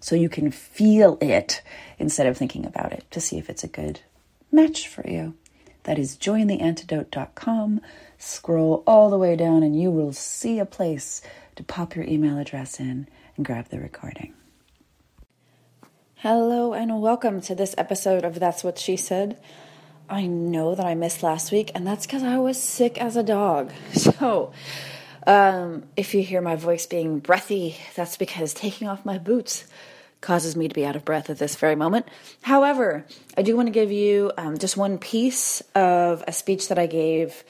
so you can feel it instead of thinking about it to see if it's a good match for you. That is jointheantidote.com. Scroll all the way down and you will see a place to pop your email address in and grab the recording. Hello and welcome to this episode of That's What She Said. I know that I missed last week, and that's because I was sick as a dog. So, um, if you hear my voice being breathy, that's because taking off my boots causes me to be out of breath at this very moment. However, I do want to give you um, just one piece of a speech that I gave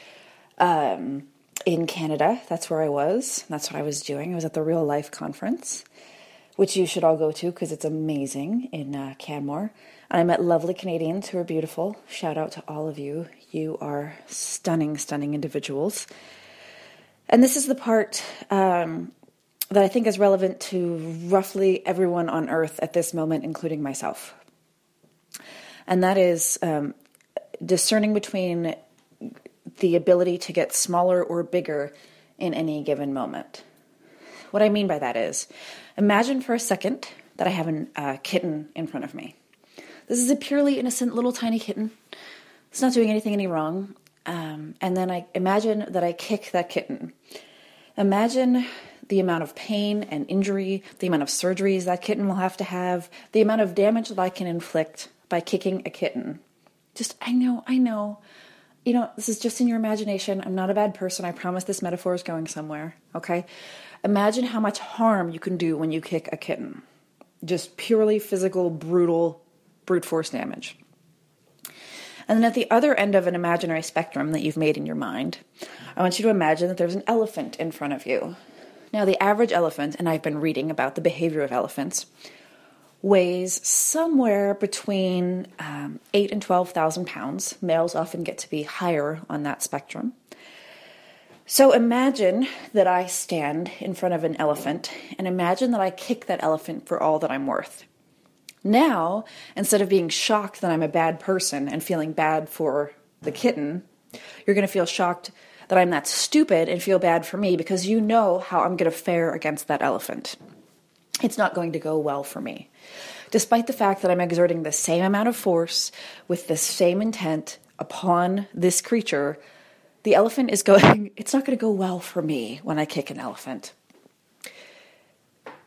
um, in Canada. That's where I was. That's what I was doing. I was at the Real Life Conference, which you should all go to because it's amazing in uh, Canmore. And I met lovely Canadians who are beautiful. Shout out to all of you. You are stunning, stunning individuals. And this is the part um, that I think is relevant to roughly everyone on earth at this moment, including myself. And that is um, discerning between the ability to get smaller or bigger in any given moment. What I mean by that is imagine for a second that I have a uh, kitten in front of me. This is a purely innocent little tiny kitten. It's not doing anything any wrong. Um, and then I imagine that I kick that kitten. Imagine the amount of pain and injury, the amount of surgeries that kitten will have to have, the amount of damage that I can inflict by kicking a kitten. Just, I know, I know. You know, this is just in your imagination. I'm not a bad person. I promise this metaphor is going somewhere, okay? Imagine how much harm you can do when you kick a kitten. Just purely physical, brutal, brute force damage. And then at the other end of an imaginary spectrum that you've made in your mind, I want you to imagine that there's an elephant in front of you. Now, the average elephant, and I've been reading about the behavior of elephants, weighs somewhere between um, 8 and 12,000 pounds. Males often get to be higher on that spectrum. So imagine that I stand in front of an elephant and imagine that I kick that elephant for all that I'm worth. Now, instead of being shocked that I'm a bad person and feeling bad for the kitten, you're going to feel shocked that I'm that stupid and feel bad for me because you know how I'm going to fare against that elephant. It's not going to go well for me. Despite the fact that I'm exerting the same amount of force with the same intent upon this creature, the elephant is going, it's not going to go well for me when I kick an elephant.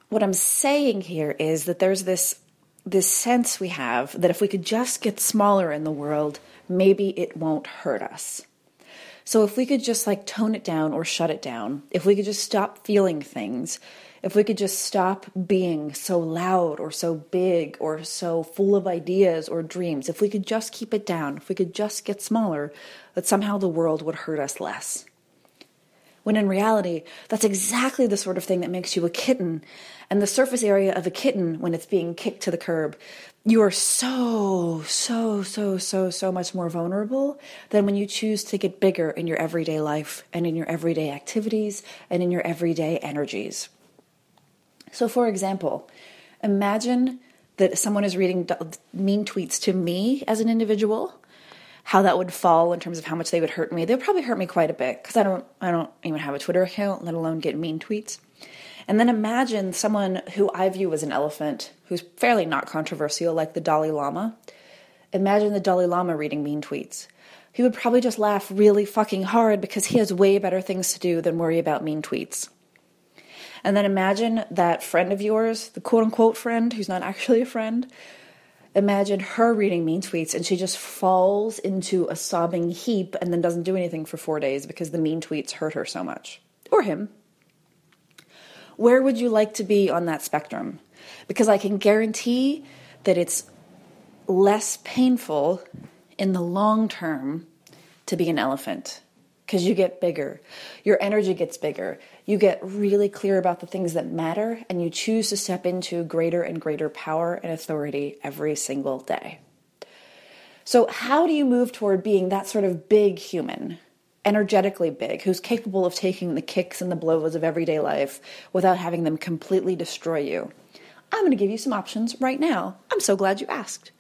What I'm saying here is that there's this this sense we have that if we could just get smaller in the world, maybe it won't hurt us. So if we could just like tone it down or shut it down, if we could just stop feeling things, if we could just stop being so loud or so big or so full of ideas or dreams, if we could just keep it down, if we could just get smaller, that somehow the world would hurt us less. When in reality, that's exactly the sort of thing that makes you a kitten. And the surface area of a kitten, when it's being kicked to the curb, you are so, so, so, so, so much more vulnerable than when you choose to get bigger in your everyday life and in your everyday activities and in your everyday energies. So, for example, imagine that someone is reading mean tweets to me as an individual how that would fall in terms of how much they would hurt me. They'll probably hurt me quite a bit because I don't I don't even have a Twitter account, let alone get mean tweets. And then imagine someone who I view as an elephant, who's fairly not controversial, like the Dalai Lama. Imagine the Dalai Lama reading mean tweets. He would probably just laugh really fucking hard because he has way better things to do than worry about mean tweets. And then imagine that friend of yours, the quote unquote friend who's not actually a friend, Imagine her reading mean tweets and she just falls into a sobbing heap and then doesn't do anything for four days because the mean tweets hurt her so much. Or him. Where would you like to be on that spectrum? Because I can guarantee that it's less painful in the long term to be an elephant because you get bigger. Your energy gets bigger. You get really clear about the things that matter, and you choose to step into greater and greater power and authority every single day. So, how do you move toward being that sort of big human, energetically big, who's capable of taking the kicks and the blows of everyday life without having them completely destroy you? I'm going to give you some options right now. I'm so glad you asked.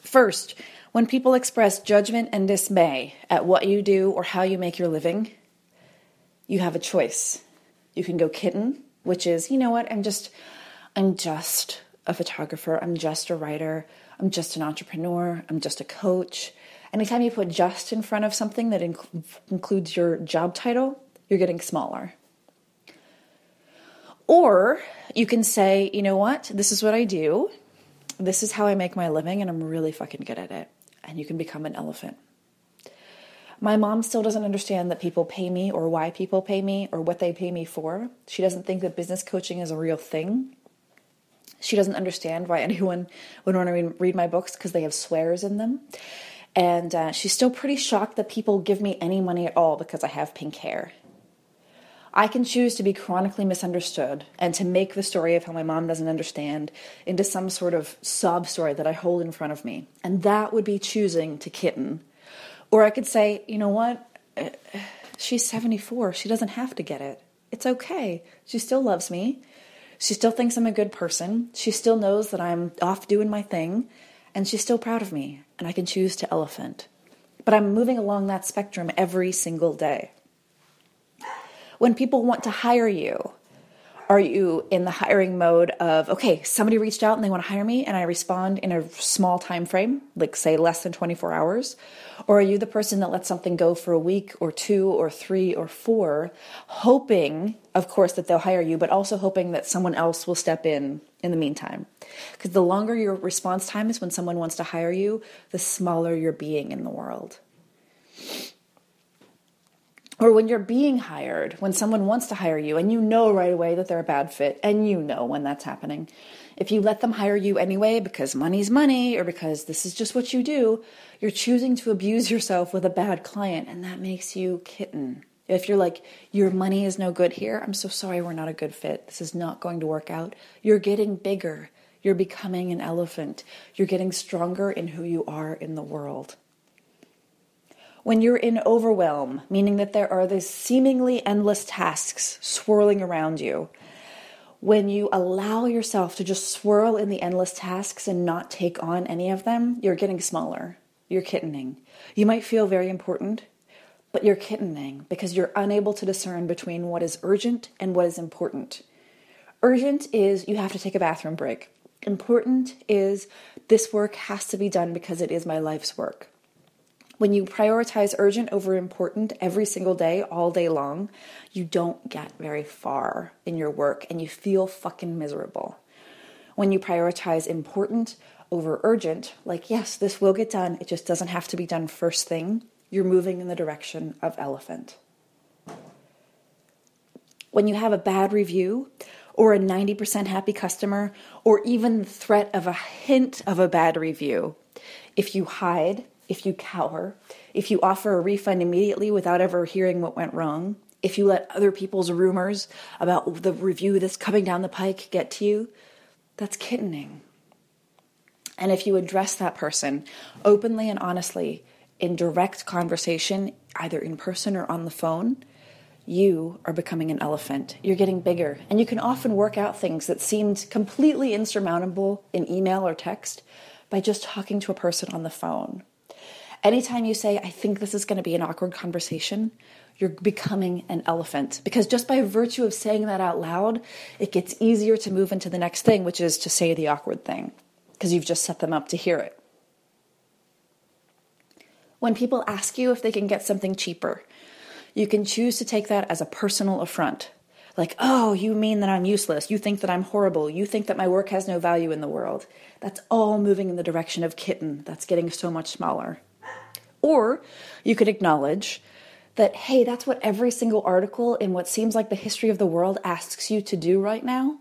First, when people express judgment and dismay at what you do or how you make your living, you have a choice. You can go kitten, which is, you know what, I'm just I'm just a photographer, I'm just a writer, I'm just an entrepreneur, I'm just a coach. Anytime you put just in front of something that inc- includes your job title, you're getting smaller. Or you can say, you know what, this is what I do, this is how I make my living, and I'm really fucking good at it and you can become an elephant. My mom still doesn't understand that people pay me or why people pay me or what they pay me for. She doesn't think that business coaching is a real thing. She doesn't understand why anyone would want to read my books because they have swears in them. And uh, she's still pretty shocked that people give me any money at all because I have pink hair. I can choose to be chronically misunderstood and to make the story of how my mom doesn't understand into some sort of sob story that I hold in front of me. And that would be choosing to kitten. Or I could say, you know what? Uh, she's 74. She doesn't have to get it. It's okay. She still loves me. She still thinks I'm a good person. She still knows that I'm off doing my thing. And she's still proud of me. And I can choose to elephant. But I'm moving along that spectrum every single day. When people want to hire you, are you in the hiring mode of okay somebody reached out and they want to hire me and i respond in a small time frame like say less than 24 hours or are you the person that lets something go for a week or two or three or four hoping of course that they'll hire you but also hoping that someone else will step in in the meantime because the longer your response time is when someone wants to hire you the smaller you're being in the world or when you're being hired, when someone wants to hire you and you know right away that they're a bad fit and you know when that's happening. If you let them hire you anyway because money's money or because this is just what you do, you're choosing to abuse yourself with a bad client and that makes you kitten. If you're like, your money is no good here, I'm so sorry we're not a good fit. This is not going to work out. You're getting bigger. You're becoming an elephant. You're getting stronger in who you are in the world. When you're in overwhelm, meaning that there are these seemingly endless tasks swirling around you, when you allow yourself to just swirl in the endless tasks and not take on any of them, you're getting smaller. You're kittening. You might feel very important, but you're kittening because you're unable to discern between what is urgent and what is important. Urgent is you have to take a bathroom break. Important is this work has to be done because it is my life's work. When you prioritize urgent over important every single day, all day long, you don't get very far in your work and you feel fucking miserable. When you prioritize important over urgent, like, yes, this will get done, it just doesn't have to be done first thing, you're moving in the direction of elephant. When you have a bad review, or a 90% happy customer, or even the threat of a hint of a bad review, if you hide, if you cower, if you offer a refund immediately without ever hearing what went wrong, if you let other people's rumors about the review that's coming down the pike get to you, that's kittening. And if you address that person openly and honestly in direct conversation, either in person or on the phone, you are becoming an elephant. You're getting bigger. And you can often work out things that seemed completely insurmountable in email or text by just talking to a person on the phone. Anytime you say, I think this is going to be an awkward conversation, you're becoming an elephant. Because just by virtue of saying that out loud, it gets easier to move into the next thing, which is to say the awkward thing, because you've just set them up to hear it. When people ask you if they can get something cheaper, you can choose to take that as a personal affront. Like, oh, you mean that I'm useless. You think that I'm horrible. You think that my work has no value in the world. That's all moving in the direction of kitten that's getting so much smaller. Or you could acknowledge that, hey, that's what every single article in what seems like the history of the world asks you to do right now.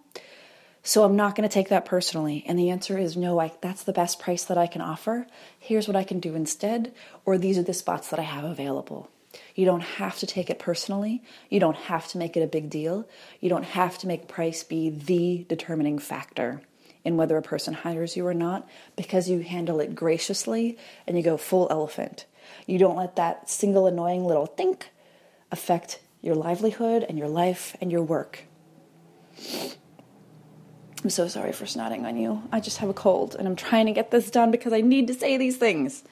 So I'm not going to take that personally. And the answer is no, I, that's the best price that I can offer. Here's what I can do instead, or these are the spots that I have available. You don't have to take it personally. You don't have to make it a big deal. You don't have to make price be the determining factor in whether a person hires you or not because you handle it graciously and you go full elephant. You don't let that single annoying little think affect your livelihood and your life and your work. I'm so sorry for snotting on you. I just have a cold and I'm trying to get this done because I need to say these things.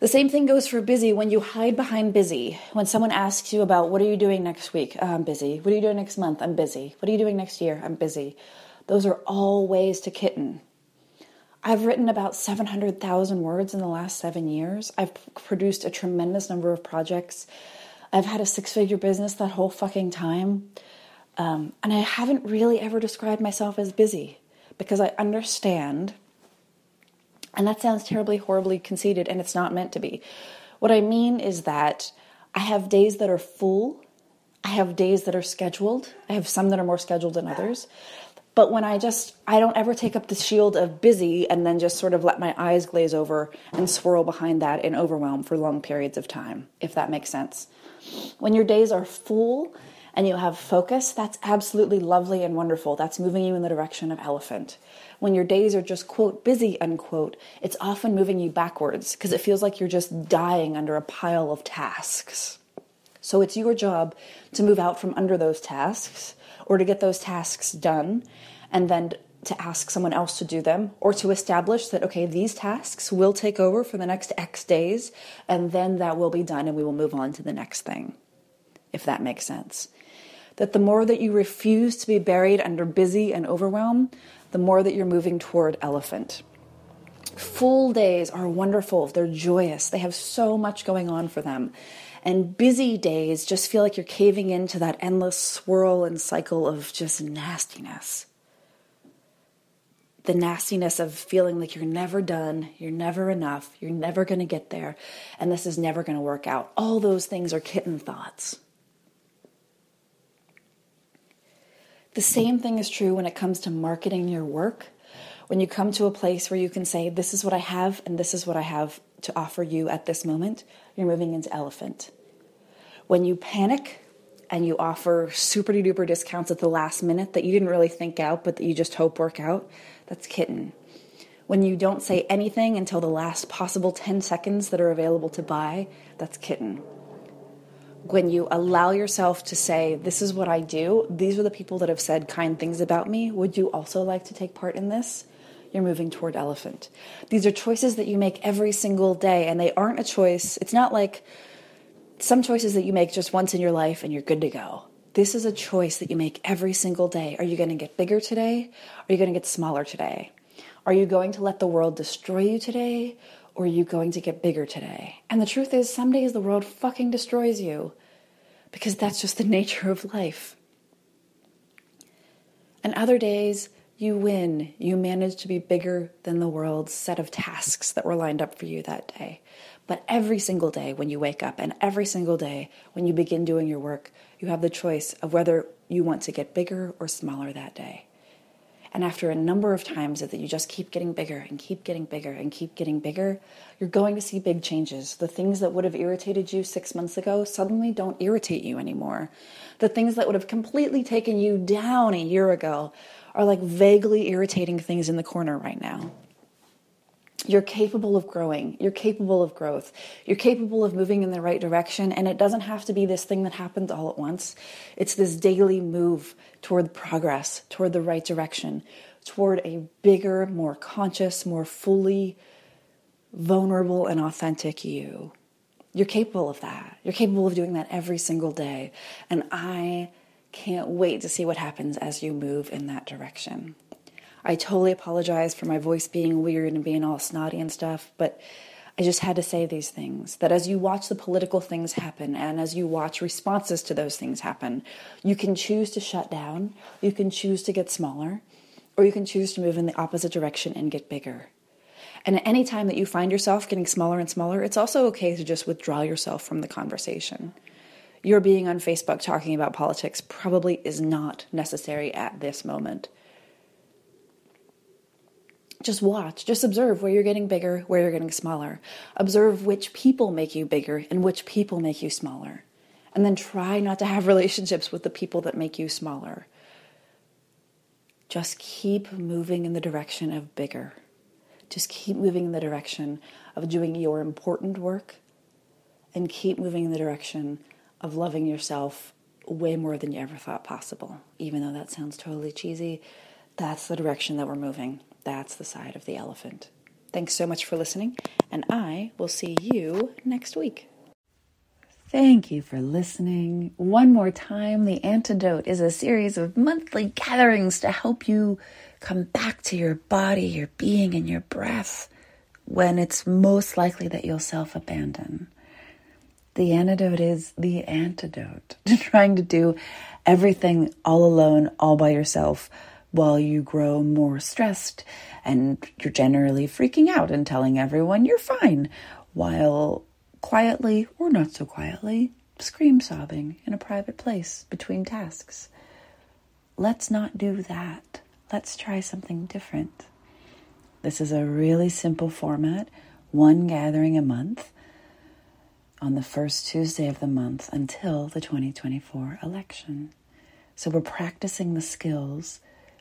The same thing goes for busy when you hide behind busy. When someone asks you about what are you doing next week? Oh, I'm busy. What are you doing next month? I'm busy. What are you doing next year? I'm busy. Those are all ways to kitten. I've written about 700,000 words in the last seven years. I've produced a tremendous number of projects. I've had a six figure business that whole fucking time. Um, and I haven't really ever described myself as busy because I understand, and that sounds terribly, horribly conceited, and it's not meant to be. What I mean is that I have days that are full, I have days that are scheduled, I have some that are more scheduled than others. But when I just, I don't ever take up the shield of busy and then just sort of let my eyes glaze over and swirl behind that in overwhelm for long periods of time, if that makes sense. When your days are full and you have focus, that's absolutely lovely and wonderful. That's moving you in the direction of elephant. When your days are just, quote, busy, unquote, it's often moving you backwards because it feels like you're just dying under a pile of tasks. So it's your job to move out from under those tasks or to get those tasks done and then to ask someone else to do them or to establish that okay these tasks will take over for the next x days and then that will be done and we will move on to the next thing if that makes sense that the more that you refuse to be buried under busy and overwhelm, the more that you're moving toward elephant. Full days are wonderful, they're joyous, they have so much going on for them. And busy days just feel like you're caving into that endless swirl and cycle of just nastiness. The nastiness of feeling like you're never done, you're never enough, you're never going to get there, and this is never going to work out. All those things are kitten thoughts. The same thing is true when it comes to marketing your work. When you come to a place where you can say, This is what I have, and this is what I have to offer you at this moment, you're moving into elephant. When you panic and you offer super duper discounts at the last minute that you didn't really think out, but that you just hope work out, that's kitten. When you don't say anything until the last possible 10 seconds that are available to buy, that's kitten when you allow yourself to say, This is what I do, these are the people that have said kind things about me, would you also like to take part in this? You're moving toward elephant. These are choices that you make every single day, and they aren't a choice. It's not like some choices that you make just once in your life and you're good to go. This is a choice that you make every single day. Are you going to get bigger today? Are you going to get smaller today? Are you going to let the world destroy you today? Or are you going to get bigger today? And the truth is, some days the world fucking destroys you because that's just the nature of life. And other days, you win. You manage to be bigger than the world's set of tasks that were lined up for you that day. But every single day when you wake up and every single day when you begin doing your work, you have the choice of whether you want to get bigger or smaller that day. And after a number of times that you just keep getting bigger and keep getting bigger and keep getting bigger, you're going to see big changes. The things that would have irritated you six months ago suddenly don't irritate you anymore. The things that would have completely taken you down a year ago are like vaguely irritating things in the corner right now. You're capable of growing. You're capable of growth. You're capable of moving in the right direction. And it doesn't have to be this thing that happens all at once. It's this daily move toward progress, toward the right direction, toward a bigger, more conscious, more fully vulnerable and authentic you. You're capable of that. You're capable of doing that every single day. And I can't wait to see what happens as you move in that direction. I totally apologize for my voice being weird and being all snotty and stuff, but I just had to say these things that as you watch the political things happen and as you watch responses to those things happen, you can choose to shut down, you can choose to get smaller, or you can choose to move in the opposite direction and get bigger. And at any time that you find yourself getting smaller and smaller, it's also okay to just withdraw yourself from the conversation. Your being on Facebook talking about politics probably is not necessary at this moment just watch, just observe where you're getting bigger, where you're getting smaller. Observe which people make you bigger and which people make you smaller. And then try not to have relationships with the people that make you smaller. Just keep moving in the direction of bigger. Just keep moving in the direction of doing your important work and keep moving in the direction of loving yourself way more than you ever thought possible. Even though that sounds totally cheesy, that's the direction that we're moving. That's the side of the elephant. Thanks so much for listening, and I will see you next week. Thank you for listening. One more time, The Antidote is a series of monthly gatherings to help you come back to your body, your being, and your breath when it's most likely that you'll self abandon. The antidote is the antidote to trying to do everything all alone, all by yourself while you grow more stressed and you're generally freaking out and telling everyone you're fine, while quietly or not so quietly scream sobbing in a private place between tasks. Let's not do that. Let's try something different. This is a really simple format, one gathering a month on the first Tuesday of the month until the 2024 election. So we're practicing the skills